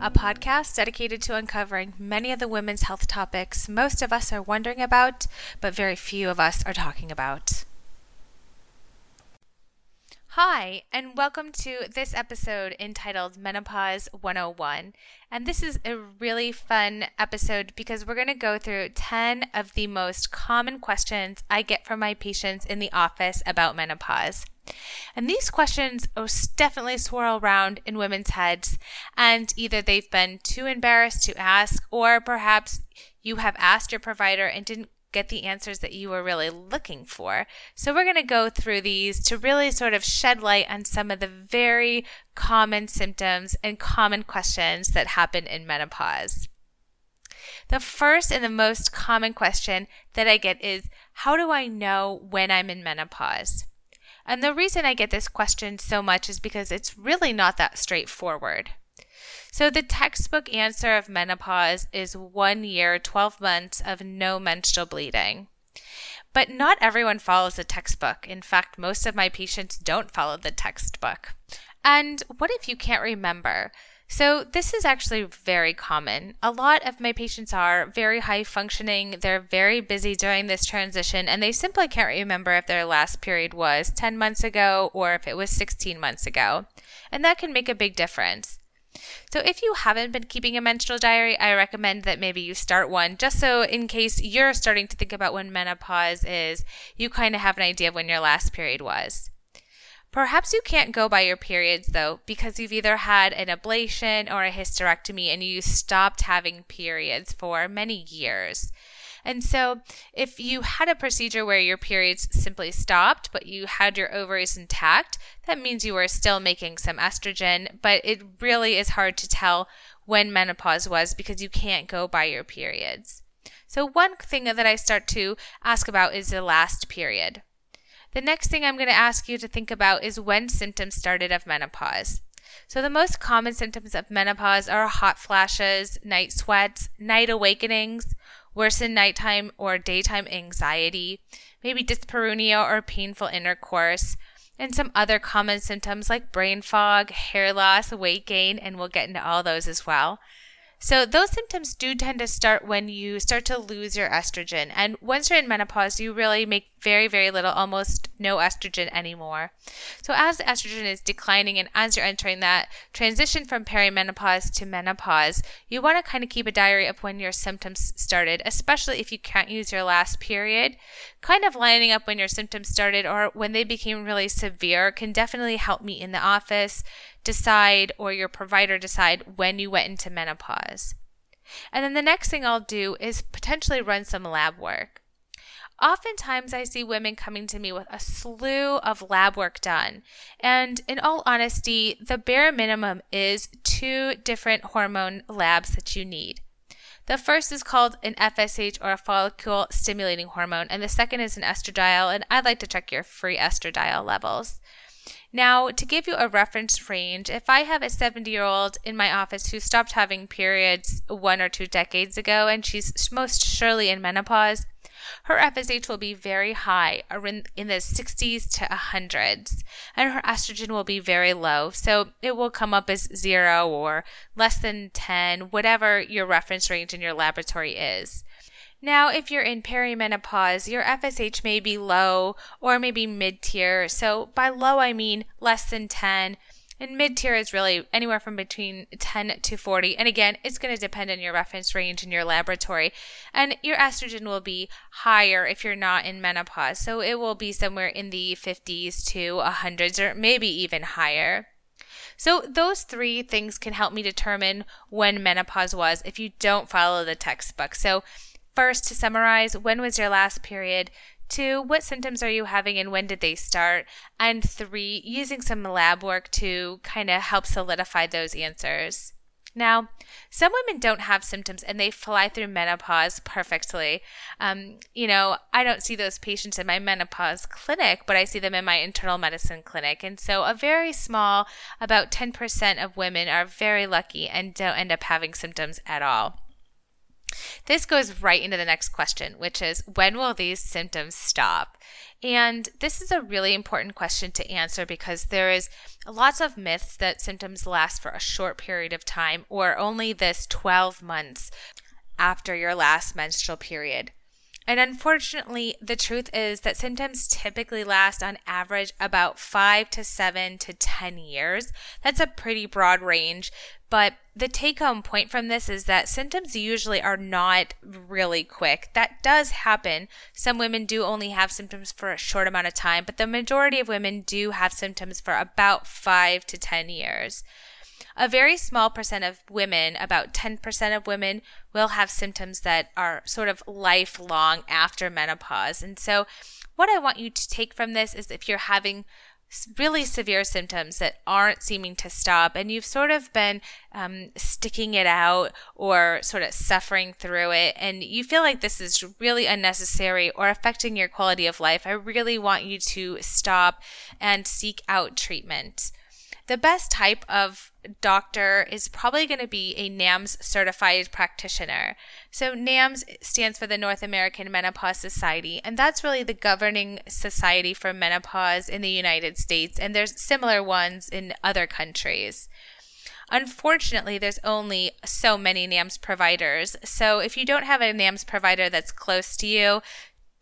A podcast dedicated to uncovering many of the women's health topics most of us are wondering about, but very few of us are talking about. Hi, and welcome to this episode entitled Menopause 101. And this is a really fun episode because we're going to go through 10 of the most common questions I get from my patients in the office about menopause. And these questions definitely swirl around in women's heads, and either they've been too embarrassed to ask, or perhaps you have asked your provider and didn't get the answers that you were really looking for. So, we're going to go through these to really sort of shed light on some of the very common symptoms and common questions that happen in menopause. The first and the most common question that I get is How do I know when I'm in menopause? And the reason I get this question so much is because it's really not that straightforward. So, the textbook answer of menopause is one year, 12 months of no menstrual bleeding. But not everyone follows the textbook. In fact, most of my patients don't follow the textbook. And what if you can't remember? So, this is actually very common. A lot of my patients are very high functioning, they're very busy during this transition, and they simply can't remember if their last period was 10 months ago or if it was 16 months ago. And that can make a big difference. So, if you haven't been keeping a menstrual diary, I recommend that maybe you start one just so, in case you're starting to think about when menopause is, you kind of have an idea of when your last period was. Perhaps you can't go by your periods though, because you've either had an ablation or a hysterectomy and you stopped having periods for many years. And so, if you had a procedure where your periods simply stopped, but you had your ovaries intact, that means you were still making some estrogen, but it really is hard to tell when menopause was because you can't go by your periods. So, one thing that I start to ask about is the last period. The next thing I'm going to ask you to think about is when symptoms started of menopause. So, the most common symptoms of menopause are hot flashes, night sweats, night awakenings, worsened nighttime or daytime anxiety, maybe dyspareunia or painful intercourse, and some other common symptoms like brain fog, hair loss, weight gain, and we'll get into all those as well. So, those symptoms do tend to start when you start to lose your estrogen. And once you're in menopause, you really make very, very little, almost no estrogen anymore. So, as the estrogen is declining and as you're entering that transition from perimenopause to menopause, you want to kind of keep a diary of when your symptoms started, especially if you can't use your last period. Kind of lining up when your symptoms started or when they became really severe can definitely help me in the office decide or your provider decide when you went into menopause. And then the next thing I'll do is potentially run some lab work. Oftentimes, I see women coming to me with a slew of lab work done. And in all honesty, the bare minimum is two different hormone labs that you need. The first is called an FSH or a follicle stimulating hormone, and the second is an estradiol. And I'd like to check your free estradiol levels. Now, to give you a reference range, if I have a 70 year old in my office who stopped having periods one or two decades ago and she's most surely in menopause, her FSH will be very high, in the 60s to 100s, and her estrogen will be very low. So it will come up as zero or less than 10, whatever your reference range in your laboratory is. Now, if you're in perimenopause, your FSH may be low or maybe mid tier. So, by low, I mean less than 10. And mid tier is really anywhere from between 10 to 40. And again, it's going to depend on your reference range in your laboratory. And your estrogen will be higher if you're not in menopause. So it will be somewhere in the 50s to 100s or maybe even higher. So, those three things can help me determine when menopause was if you don't follow the textbook. So, First, to summarize, when was your last period? Two, what symptoms are you having and when did they start? And three, using some lab work to kind of help solidify those answers. Now, some women don't have symptoms and they fly through menopause perfectly. Um, you know, I don't see those patients in my menopause clinic, but I see them in my internal medicine clinic. And so, a very small, about 10% of women are very lucky and don't end up having symptoms at all. This goes right into the next question, which is when will these symptoms stop? And this is a really important question to answer because there is lots of myths that symptoms last for a short period of time or only this 12 months after your last menstrual period. And unfortunately, the truth is that symptoms typically last on average about five to seven to 10 years. That's a pretty broad range. But the take home point from this is that symptoms usually are not really quick. That does happen. Some women do only have symptoms for a short amount of time, but the majority of women do have symptoms for about five to 10 years. A very small percent of women, about 10% of women, will have symptoms that are sort of lifelong after menopause. And so, what I want you to take from this is if you're having really severe symptoms that aren't seeming to stop and you've sort of been um, sticking it out or sort of suffering through it and you feel like this is really unnecessary or affecting your quality of life, I really want you to stop and seek out treatment. The best type of doctor is probably going to be a NAMS certified practitioner. So, NAMS stands for the North American Menopause Society, and that's really the governing society for menopause in the United States, and there's similar ones in other countries. Unfortunately, there's only so many NAMS providers. So, if you don't have a NAMS provider that's close to you,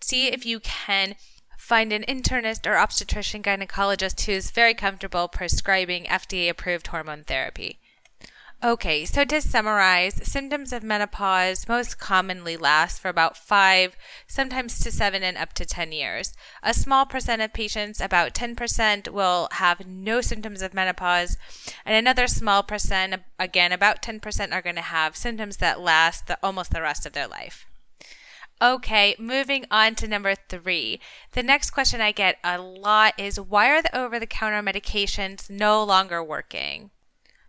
see if you can find an internist or obstetrician gynecologist who's very comfortable prescribing FDA approved hormone therapy. Okay, so to summarize, symptoms of menopause most commonly last for about five, sometimes to seven, and up to 10 years. A small percent of patients, about 10%, will have no symptoms of menopause, and another small percent, again about 10%, are going to have symptoms that last the, almost the rest of their life. Okay, moving on to number three. The next question I get a lot is why are the over the counter medications no longer working?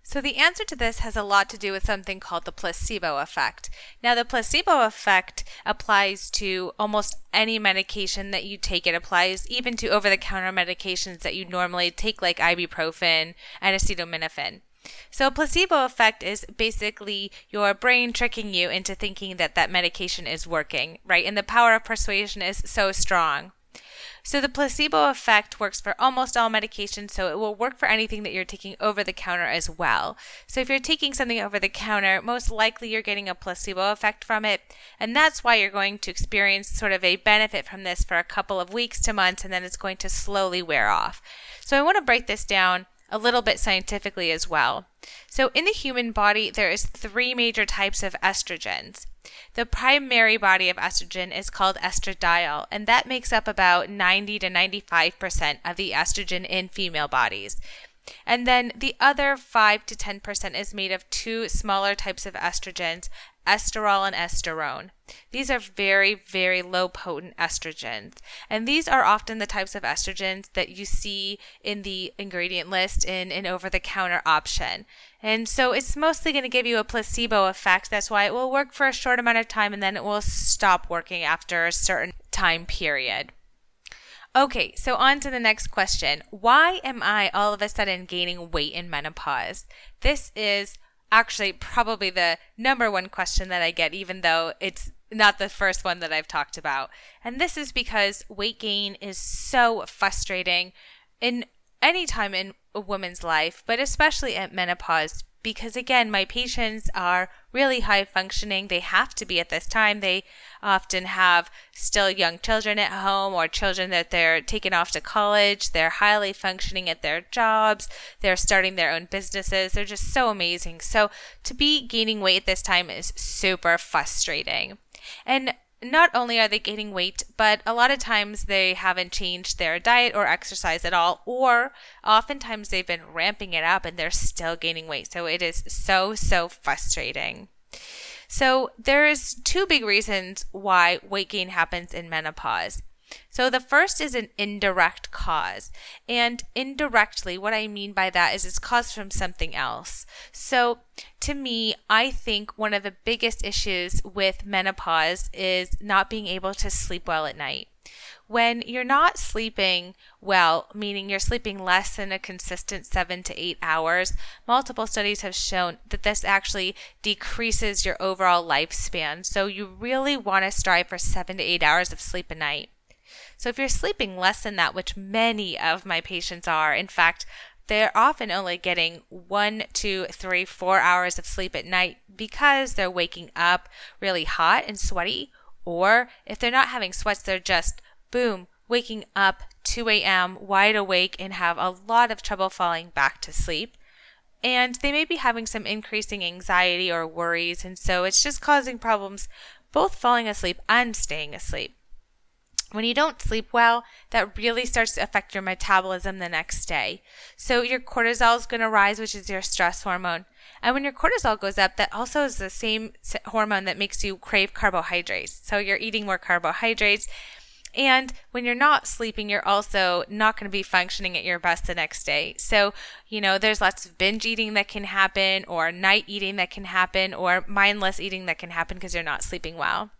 So, the answer to this has a lot to do with something called the placebo effect. Now, the placebo effect applies to almost any medication that you take. It applies even to over the counter medications that you normally take, like ibuprofen and acetaminophen. So, placebo effect is basically your brain tricking you into thinking that that medication is working, right? And the power of persuasion is so strong. So, the placebo effect works for almost all medications, so it will work for anything that you're taking over the counter as well. So, if you're taking something over the counter, most likely you're getting a placebo effect from it, and that's why you're going to experience sort of a benefit from this for a couple of weeks to months, and then it's going to slowly wear off. So, I want to break this down a little bit scientifically as well. So in the human body there is three major types of estrogens. The primary body of estrogen is called estradiol and that makes up about 90 to 95% of the estrogen in female bodies. And then the other 5 to 10% is made of two smaller types of estrogens, estriol and estrone. These are very, very low potent estrogens. And these are often the types of estrogens that you see in the ingredient list in an over the counter option. And so it's mostly going to give you a placebo effect. That's why it will work for a short amount of time and then it will stop working after a certain time period. Okay, so on to the next question. Why am I all of a sudden gaining weight in menopause? This is actually probably the number one question that I get, even though it's not the first one that I've talked about. And this is because weight gain is so frustrating in any time in a woman's life, but especially at menopause because again, my patients are really high functioning. They have to be at this time. They often have still young children at home or children that they're taking off to college. They're highly functioning at their jobs. They're starting their own businesses. They're just so amazing. So to be gaining weight at this time is super frustrating. And not only are they gaining weight, but a lot of times they haven't changed their diet or exercise at all, or oftentimes they've been ramping it up and they're still gaining weight. So it is so, so frustrating. So there's two big reasons why weight gain happens in menopause. So the first is an indirect cause. And indirectly, what I mean by that is it's caused from something else. So to me, I think one of the biggest issues with menopause is not being able to sleep well at night when you're not sleeping well, meaning you're sleeping less than a consistent seven to eight hours, multiple studies have shown that this actually decreases your overall lifespan. So you really want to strive for seven to eight hours of sleep a night. So if you're sleeping less than that, which many of my patients are, in fact, they're often only getting one, two, three, four hours of sleep at night because they're waking up really hot and sweaty. Or if they're not having sweats, they're just boom, waking up 2 a.m., wide awake, and have a lot of trouble falling back to sleep. And they may be having some increasing anxiety or worries, and so it's just causing problems both falling asleep and staying asleep. When you don't sleep well, that really starts to affect your metabolism the next day. So your cortisol is going to rise, which is your stress hormone. And when your cortisol goes up, that also is the same hormone that makes you crave carbohydrates. So you're eating more carbohydrates. And when you're not sleeping, you're also not going to be functioning at your best the next day. So, you know, there's lots of binge eating that can happen, or night eating that can happen, or mindless eating that can happen because you're not sleeping well.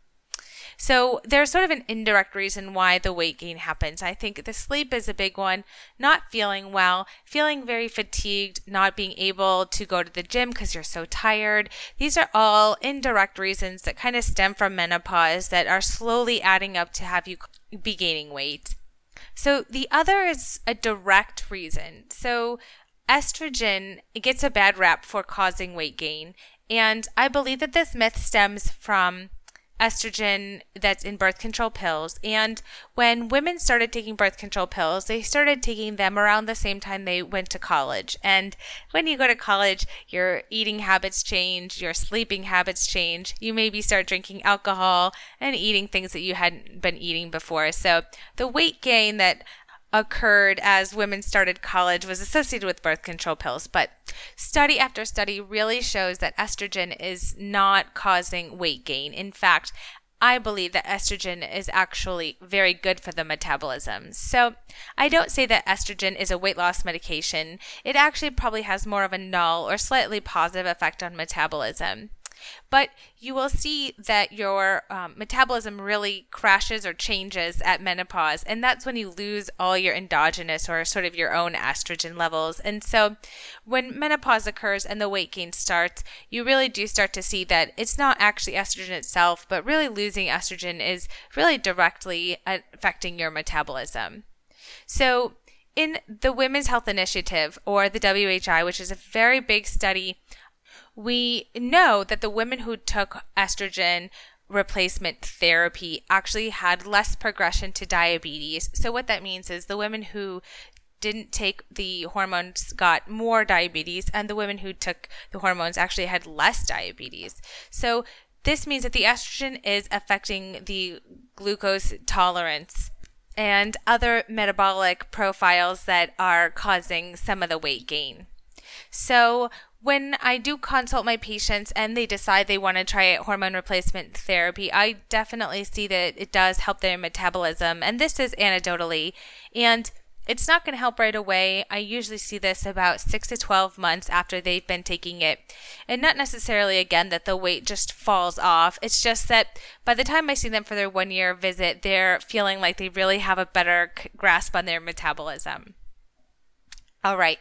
So there's sort of an indirect reason why the weight gain happens. I think the sleep is a big one, not feeling well, feeling very fatigued, not being able to go to the gym because you're so tired. These are all indirect reasons that kind of stem from menopause that are slowly adding up to have you be gaining weight. So the other is a direct reason. So estrogen gets a bad rap for causing weight gain. And I believe that this myth stems from estrogen that's in birth control pills. And when women started taking birth control pills, they started taking them around the same time they went to college. And when you go to college, your eating habits change, your sleeping habits change. You maybe start drinking alcohol and eating things that you hadn't been eating before. So the weight gain that occurred as women started college was associated with birth control pills. But study after study really shows that estrogen is not causing weight gain. In fact, I believe that estrogen is actually very good for the metabolism. So I don't say that estrogen is a weight loss medication. It actually probably has more of a null or slightly positive effect on metabolism. But you will see that your um, metabolism really crashes or changes at menopause. And that's when you lose all your endogenous or sort of your own estrogen levels. And so when menopause occurs and the weight gain starts, you really do start to see that it's not actually estrogen itself, but really losing estrogen is really directly affecting your metabolism. So, in the Women's Health Initiative, or the WHI, which is a very big study we know that the women who took estrogen replacement therapy actually had less progression to diabetes. So, what that means is the women who didn't take the hormones got more diabetes, and the women who took the hormones actually had less diabetes. So, this means that the estrogen is affecting the glucose tolerance and other metabolic profiles that are causing some of the weight gain. So, when I do consult my patients and they decide they want to try hormone replacement therapy, I definitely see that it does help their metabolism. And this is anecdotally. And it's not going to help right away. I usually see this about six to 12 months after they've been taking it. And not necessarily, again, that the weight just falls off. It's just that by the time I see them for their one year visit, they're feeling like they really have a better grasp on their metabolism. All right.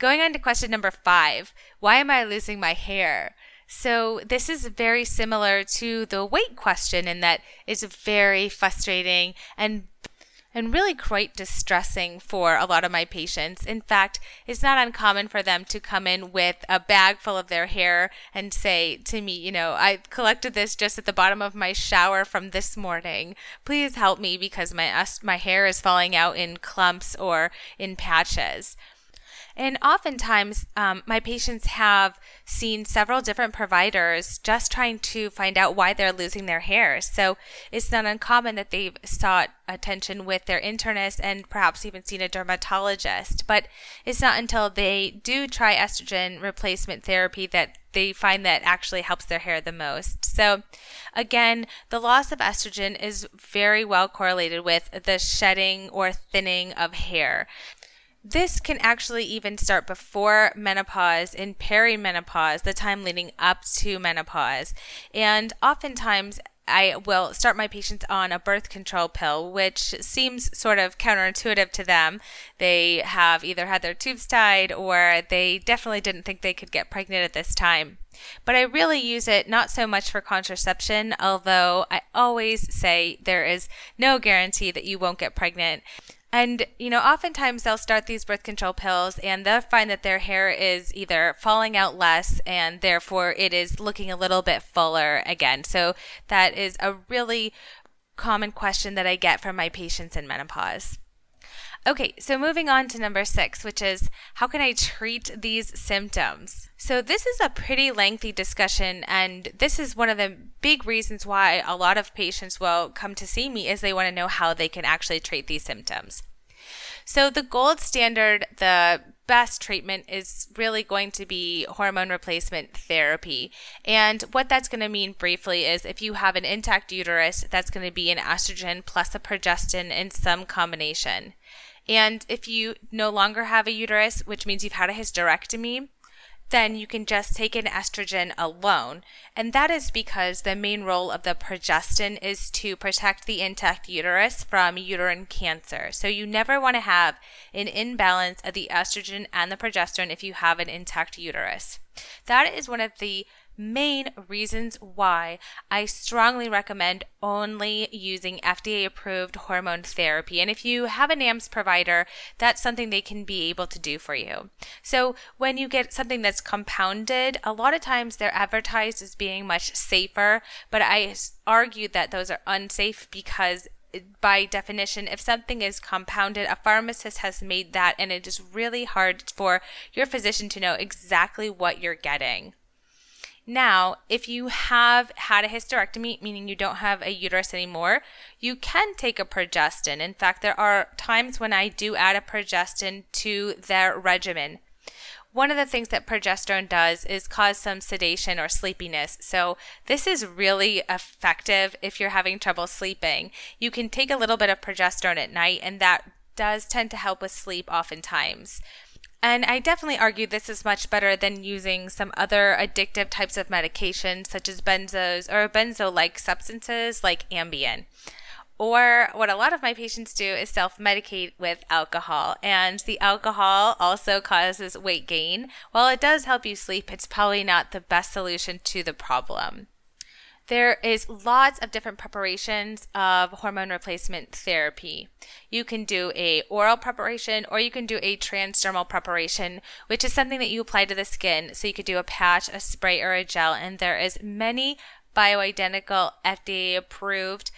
Going on to question number five Why am I losing my hair? So, this is very similar to the weight question in that it's very frustrating and and really quite distressing for a lot of my patients. In fact, it's not uncommon for them to come in with a bag full of their hair and say to me, you know, I collected this just at the bottom of my shower from this morning. Please help me because my my hair is falling out in clumps or in patches. And oftentimes, um, my patients have seen several different providers just trying to find out why they're losing their hair. So it's not uncommon that they've sought attention with their internist and perhaps even seen a dermatologist. But it's not until they do try estrogen replacement therapy that they find that actually helps their hair the most. So, again, the loss of estrogen is very well correlated with the shedding or thinning of hair. This can actually even start before menopause, in perimenopause, the time leading up to menopause. And oftentimes, I will start my patients on a birth control pill, which seems sort of counterintuitive to them. They have either had their tubes tied or they definitely didn't think they could get pregnant at this time. But I really use it not so much for contraception, although I always say there is no guarantee that you won't get pregnant. And, you know, oftentimes they'll start these birth control pills and they'll find that their hair is either falling out less and therefore it is looking a little bit fuller again. So that is a really common question that I get from my patients in menopause. Okay, so moving on to number six, which is how can I treat these symptoms? So, this is a pretty lengthy discussion, and this is one of the big reasons why a lot of patients will come to see me is they want to know how they can actually treat these symptoms. So, the gold standard, the best treatment is really going to be hormone replacement therapy. And what that's going to mean briefly is if you have an intact uterus, that's going to be an estrogen plus a progestin in some combination. And if you no longer have a uterus, which means you've had a hysterectomy, then you can just take an estrogen alone. And that is because the main role of the progestin is to protect the intact uterus from uterine cancer. So you never want to have an imbalance of the estrogen and the progesterone if you have an intact uterus. That is one of the main reasons why I strongly recommend only using FDA approved hormone therapy. And if you have a NAMS provider, that's something they can be able to do for you. So when you get something that's compounded, a lot of times they're advertised as being much safer, but I argue that those are unsafe because by definition, if something is compounded, a pharmacist has made that, and it is really hard for your physician to know exactly what you're getting. Now, if you have had a hysterectomy, meaning you don't have a uterus anymore, you can take a progestin. In fact, there are times when I do add a progestin to their regimen. One of the things that progesterone does is cause some sedation or sleepiness. So, this is really effective if you're having trouble sleeping. You can take a little bit of progesterone at night, and that does tend to help with sleep oftentimes. And I definitely argue this is much better than using some other addictive types of medications, such as benzos or benzo like substances like Ambien. Or what a lot of my patients do is self medicate with alcohol. And the alcohol also causes weight gain. While it does help you sleep, it's probably not the best solution to the problem. There is lots of different preparations of hormone replacement therapy. You can do a oral preparation or you can do a transdermal preparation, which is something that you apply to the skin. So you could do a patch, a spray, or a gel, and there is many bioidentical FDA approved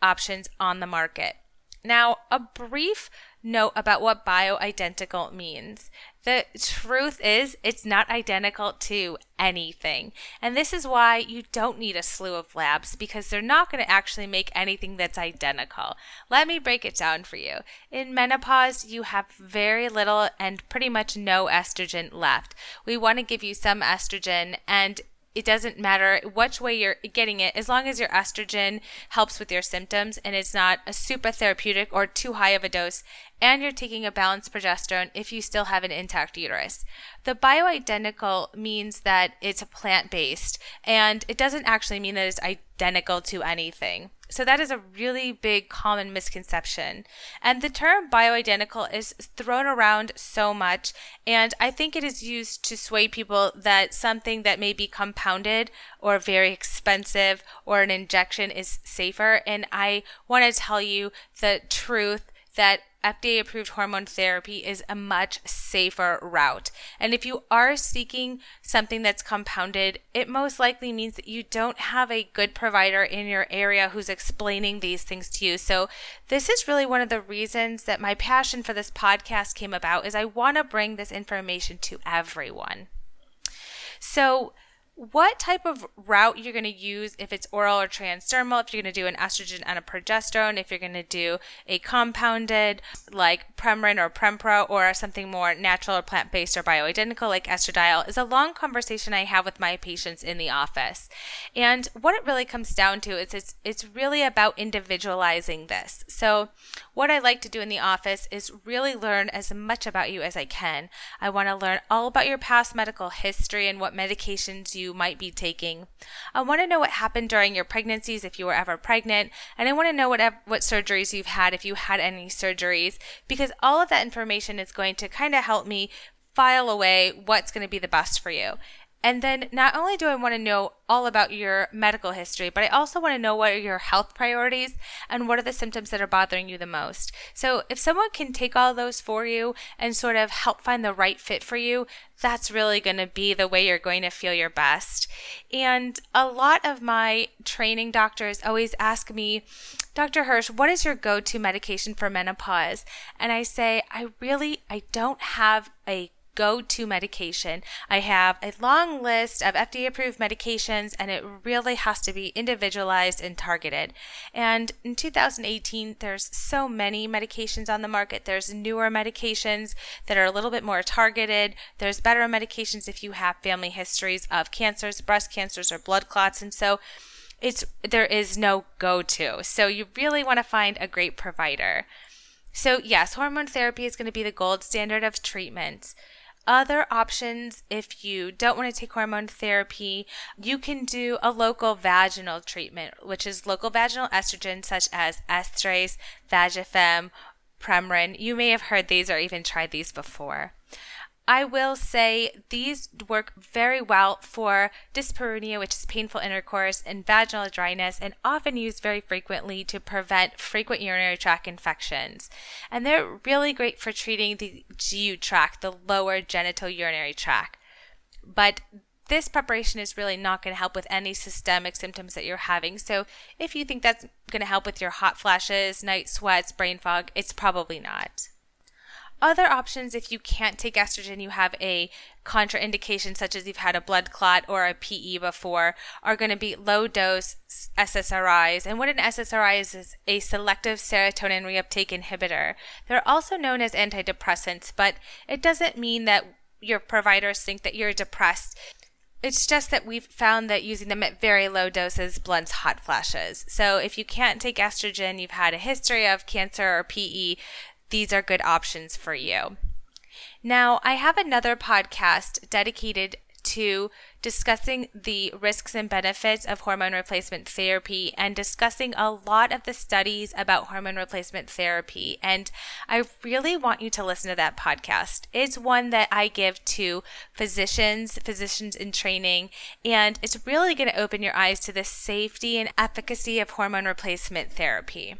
options on the market. Now, a brief note about what bioidentical means. The truth is, it's not identical to anything. And this is why you don't need a slew of labs because they're not going to actually make anything that's identical. Let me break it down for you. In menopause, you have very little and pretty much no estrogen left. We want to give you some estrogen and it doesn't matter which way you're getting it, as long as your estrogen helps with your symptoms and it's not a super therapeutic or too high of a dose, and you're taking a balanced progesterone if you still have an intact uterus. The bioidentical means that it's plant based, and it doesn't actually mean that it's identical to anything. So that is a really big common misconception. And the term bioidentical is thrown around so much, and I think it is used to sway people that something that may be compounded or very expensive or an injection is safer. And I want to tell you the truth that FDA approved hormone therapy is a much safer route. And if you are seeking something that's compounded, it most likely means that you don't have a good provider in your area who's explaining these things to you. So this is really one of the reasons that my passion for this podcast came about is I want to bring this information to everyone. So what type of route you're going to use if it's oral or transdermal, if you're going to do an estrogen and a progesterone, if you're going to do a compounded like Premarin or Prempro or something more natural or plant based or bioidentical like estradiol is a long conversation I have with my patients in the office. And what it really comes down to is it's, it's really about individualizing this. So, what I like to do in the office is really learn as much about you as I can. I want to learn all about your past medical history and what medications you you might be taking. I want to know what happened during your pregnancies if you were ever pregnant, and I want to know what what surgeries you've had if you had any surgeries because all of that information is going to kind of help me file away what's going to be the best for you. And then not only do I want to know all about your medical history, but I also want to know what are your health priorities and what are the symptoms that are bothering you the most. So if someone can take all those for you and sort of help find the right fit for you, that's really going to be the way you're going to feel your best. And a lot of my training doctors always ask me, Dr. Hirsch, what is your go-to medication for menopause? And I say, I really I don't have a go to medication. I have a long list of FDA approved medications, and it really has to be individualized and targeted. And in 2018, there's so many medications on the market. There's newer medications that are a little bit more targeted. There's better medications if you have family histories of cancers, breast cancers, or blood clots. And so it's there is no go to. So you really want to find a great provider. So, yes, hormone therapy is going to be the gold standard of treatment. Other options, if you don't want to take hormone therapy, you can do a local vaginal treatment, which is local vaginal estrogen such as estrace, vagifem, Premarin. You may have heard these or even tried these before. I will say these work very well for dyspareunia, which is painful intercourse, and vaginal dryness, and often used very frequently to prevent frequent urinary tract infections. And they're really great for treating the GU tract, the lower genital urinary tract. But this preparation is really not going to help with any systemic symptoms that you're having. So if you think that's going to help with your hot flashes, night sweats, brain fog, it's probably not. Other options, if you can't take estrogen, you have a contraindication, such as you've had a blood clot or a PE before, are going to be low dose SSRIs. And what an SSRI is, is a selective serotonin reuptake inhibitor. They're also known as antidepressants, but it doesn't mean that your providers think that you're depressed. It's just that we've found that using them at very low doses blunts hot flashes. So if you can't take estrogen, you've had a history of cancer or PE, these are good options for you. Now, I have another podcast dedicated to discussing the risks and benefits of hormone replacement therapy and discussing a lot of the studies about hormone replacement therapy. And I really want you to listen to that podcast. It's one that I give to physicians, physicians in training, and it's really going to open your eyes to the safety and efficacy of hormone replacement therapy.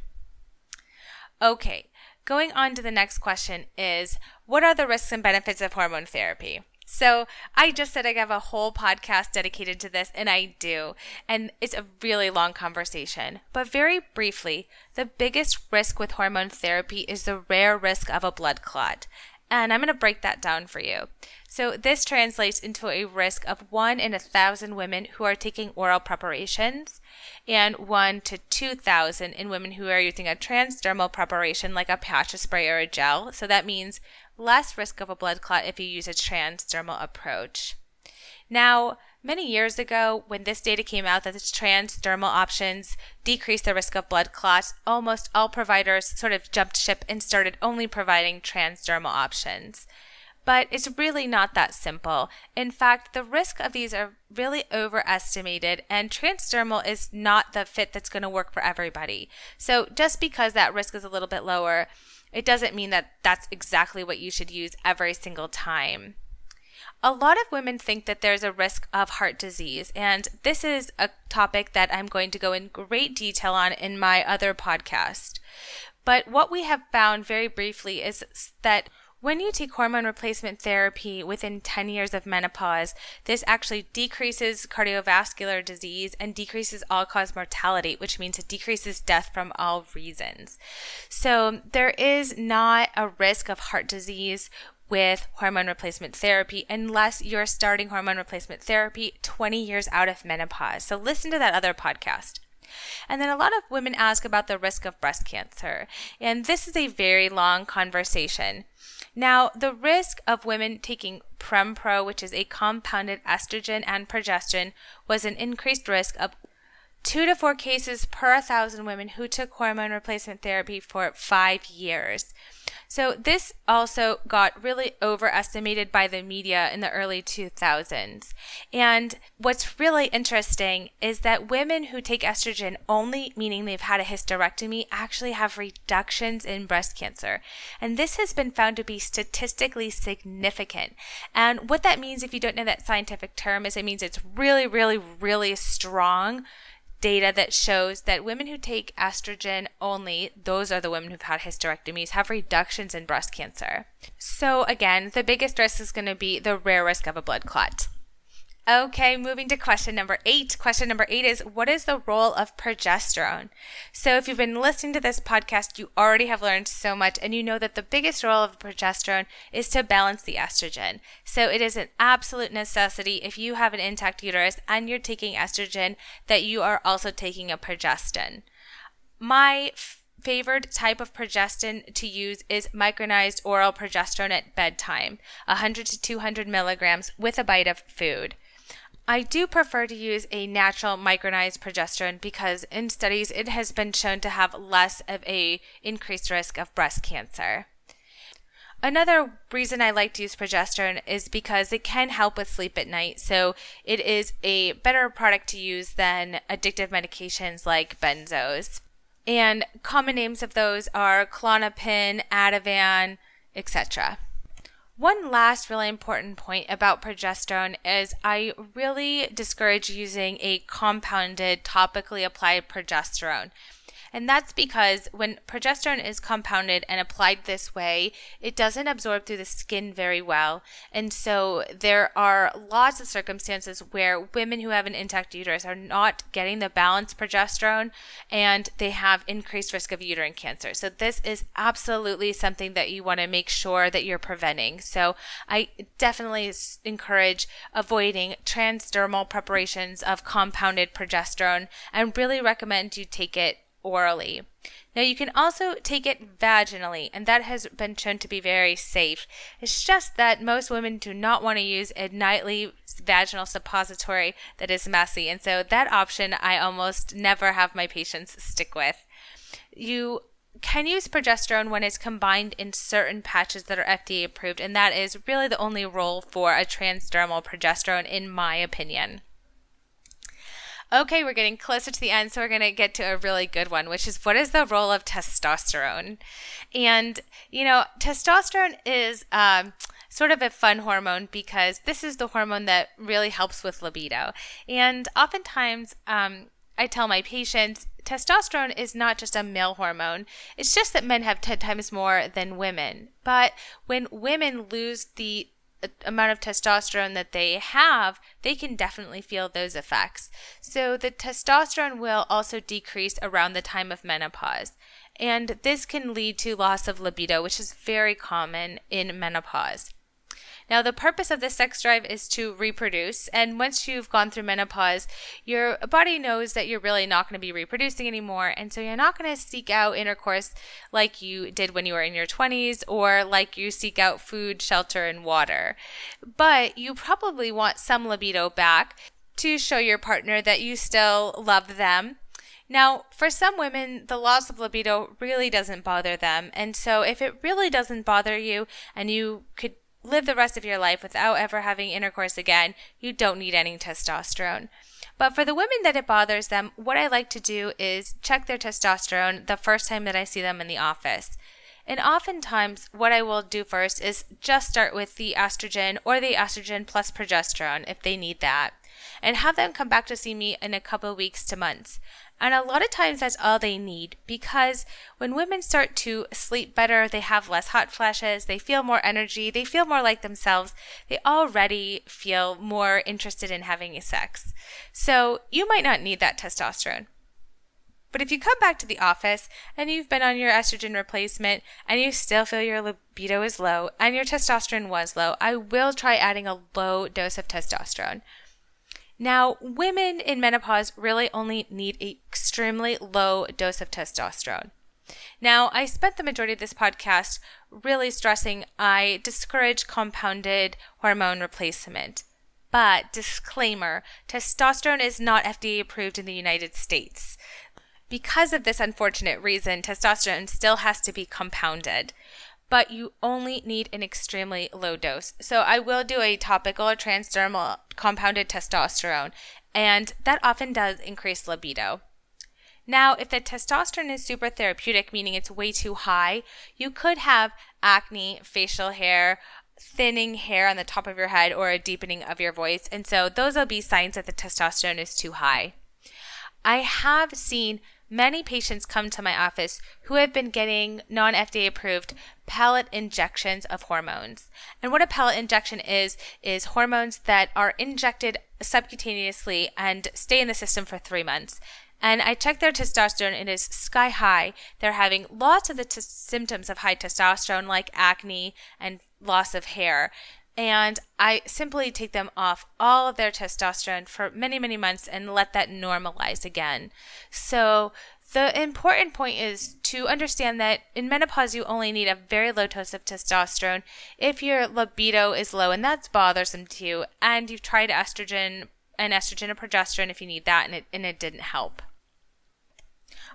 Okay, Going on to the next question is what are the risks and benefits of hormone therapy? So, I just said I have a whole podcast dedicated to this, and I do. And it's a really long conversation. But very briefly, the biggest risk with hormone therapy is the rare risk of a blood clot. And I'm going to break that down for you. So, this translates into a risk of one in a thousand women who are taking oral preparations and 1 to 2,000 in women who are using a transdermal preparation like a patch, a spray, or a gel. So that means less risk of a blood clot if you use a transdermal approach. Now, many years ago, when this data came out that the transdermal options decreased the risk of blood clots, almost all providers sort of jumped ship and started only providing transdermal options. But it's really not that simple. In fact, the risk of these are really overestimated, and transdermal is not the fit that's going to work for everybody. So just because that risk is a little bit lower, it doesn't mean that that's exactly what you should use every single time. A lot of women think that there's a risk of heart disease, and this is a topic that I'm going to go in great detail on in my other podcast. But what we have found very briefly is that when you take hormone replacement therapy within 10 years of menopause, this actually decreases cardiovascular disease and decreases all cause mortality, which means it decreases death from all reasons. So there is not a risk of heart disease with hormone replacement therapy unless you're starting hormone replacement therapy 20 years out of menopause. So listen to that other podcast. And then a lot of women ask about the risk of breast cancer. And this is a very long conversation. Now, the risk of women taking Prempro, which is a compounded estrogen and progesterone, was an increased risk of two to four cases per thousand women who took hormone replacement therapy for five years. So, this also got really overestimated by the media in the early 2000s. And what's really interesting is that women who take estrogen only, meaning they've had a hysterectomy, actually have reductions in breast cancer. And this has been found to be statistically significant. And what that means, if you don't know that scientific term, is it means it's really, really, really strong data that shows that women who take estrogen only, those are the women who've had hysterectomies, have reductions in breast cancer. So, again, the biggest risk is going to be the rare risk of a blood clot. Okay, moving to question number eight. Question number eight is What is the role of progesterone? So, if you've been listening to this podcast, you already have learned so much, and you know that the biggest role of progesterone is to balance the estrogen. So, it is an absolute necessity if you have an intact uterus and you're taking estrogen that you are also taking a progestin. My favored type of progestin to use is micronized oral progesterone at bedtime, 100 to 200 milligrams with a bite of food. I do prefer to use a natural micronized progesterone because in studies it has been shown to have less of a increased risk of breast cancer. Another reason I like to use progesterone is because it can help with sleep at night. So it is a better product to use than addictive medications like benzos. And common names of those are Klonopin, Ativan, etc. One last really important point about progesterone is I really discourage using a compounded topically applied progesterone. And that's because when progesterone is compounded and applied this way, it doesn't absorb through the skin very well. And so there are lots of circumstances where women who have an intact uterus are not getting the balanced progesterone and they have increased risk of uterine cancer. So this is absolutely something that you want to make sure that you're preventing. So I definitely encourage avoiding transdermal preparations of compounded progesterone and really recommend you take it orally. Now, you can also take it vaginally, and that has been shown to be very safe. It's just that most women do not want to use a nightly vaginal suppository that is messy, and so that option I almost never have my patients stick with. You can use progesterone when it's combined in certain patches that are FDA approved, and that is really the only role for a transdermal progesterone, in my opinion. Okay, we're getting closer to the end, so we're going to get to a really good one, which is what is the role of testosterone? And, you know, testosterone is um, sort of a fun hormone because this is the hormone that really helps with libido. And oftentimes, um, I tell my patients testosterone is not just a male hormone. It's just that men have 10 times more than women. But when women lose the amount of testosterone that they have, they can definitely feel those effects. So the testosterone will also decrease around the time of menopause. And this can lead to loss of libido, which is very common in menopause. Now, the purpose of the sex drive is to reproduce. And once you've gone through menopause, your body knows that you're really not going to be reproducing anymore. And so you're not going to seek out intercourse like you did when you were in your 20s or like you seek out food, shelter, and water. But you probably want some libido back to show your partner that you still love them now, for some women, the loss of libido really doesn't bother them. And so, if it really doesn't bother you and you could live the rest of your life without ever having intercourse again, you don't need any testosterone. But for the women that it bothers them, what I like to do is check their testosterone the first time that I see them in the office. And oftentimes, what I will do first is just start with the estrogen or the estrogen plus progesterone if they need that, and have them come back to see me in a couple weeks to months. And a lot of times that's all they need because when women start to sleep better, they have less hot flashes, they feel more energy, they feel more like themselves, they already feel more interested in having sex. So you might not need that testosterone. But if you come back to the office and you've been on your estrogen replacement and you still feel your libido is low and your testosterone was low, I will try adding a low dose of testosterone. Now, women in menopause really only need an extremely low dose of testosterone. Now, I spent the majority of this podcast really stressing I discourage compounded hormone replacement. But, disclaimer testosterone is not FDA approved in the United States. Because of this unfortunate reason, testosterone still has to be compounded. But you only need an extremely low dose. So I will do a topical or transdermal compounded testosterone, and that often does increase libido. Now, if the testosterone is super therapeutic, meaning it's way too high, you could have acne, facial hair, thinning hair on the top of your head, or a deepening of your voice. And so those will be signs that the testosterone is too high. I have seen many patients come to my office who have been getting non FDA approved pellet injections of hormones. And what a pellet injection is, is hormones that are injected subcutaneously and stay in the system for three months. And I checked their testosterone, it is sky high. They're having lots of the t- symptoms of high testosterone, like acne and loss of hair and I simply take them off all of their testosterone for many, many months and let that normalize again. So, the important point is to understand that in menopause, you only need a very low dose of testosterone if your libido is low and that's bothersome to you, and you've tried estrogen and estrogen and progesterone if you need that and it, and it didn't help.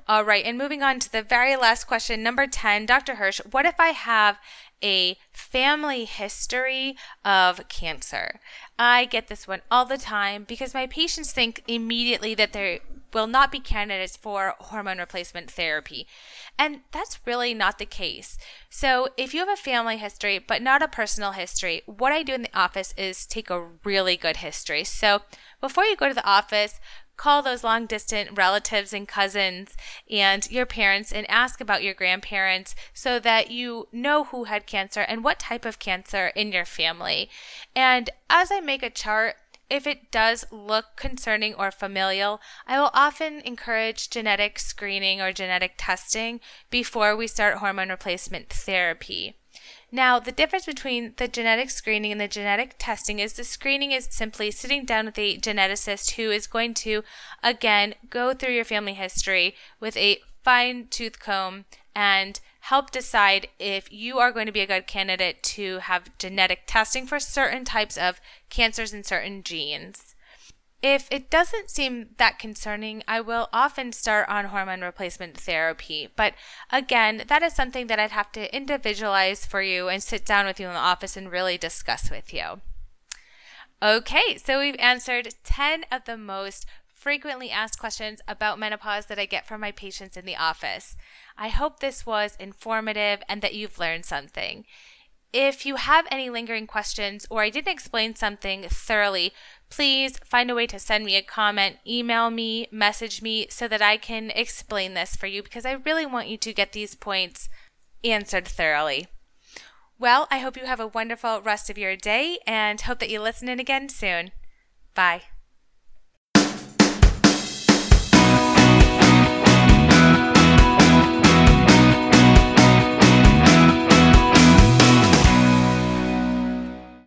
All right, and moving on to the very last question, number 10, Dr. Hirsch, what if I have a family history of cancer. I get this one all the time because my patients think immediately that they will not be candidates for hormone replacement therapy. And that's really not the case. So, if you have a family history but not a personal history, what I do in the office is take a really good history. So, before you go to the office, call those long distant relatives and cousins and your parents and ask about your grandparents so that you know who had cancer and what type of cancer in your family. And as I make a chart, if it does look concerning or familial, I will often encourage genetic screening or genetic testing before we start hormone replacement therapy. Now, the difference between the genetic screening and the genetic testing is the screening is simply sitting down with a geneticist who is going to, again, go through your family history with a fine tooth comb and help decide if you are going to be a good candidate to have genetic testing for certain types of cancers and certain genes. If it doesn't seem that concerning, I will often start on hormone replacement therapy. But again, that is something that I'd have to individualize for you and sit down with you in the office and really discuss with you. Okay, so we've answered 10 of the most frequently asked questions about menopause that I get from my patients in the office. I hope this was informative and that you've learned something. If you have any lingering questions or I didn't explain something thoroughly, please find a way to send me a comment, email me, message me so that I can explain this for you because I really want you to get these points answered thoroughly. Well, I hope you have a wonderful rest of your day and hope that you listen in again soon. Bye.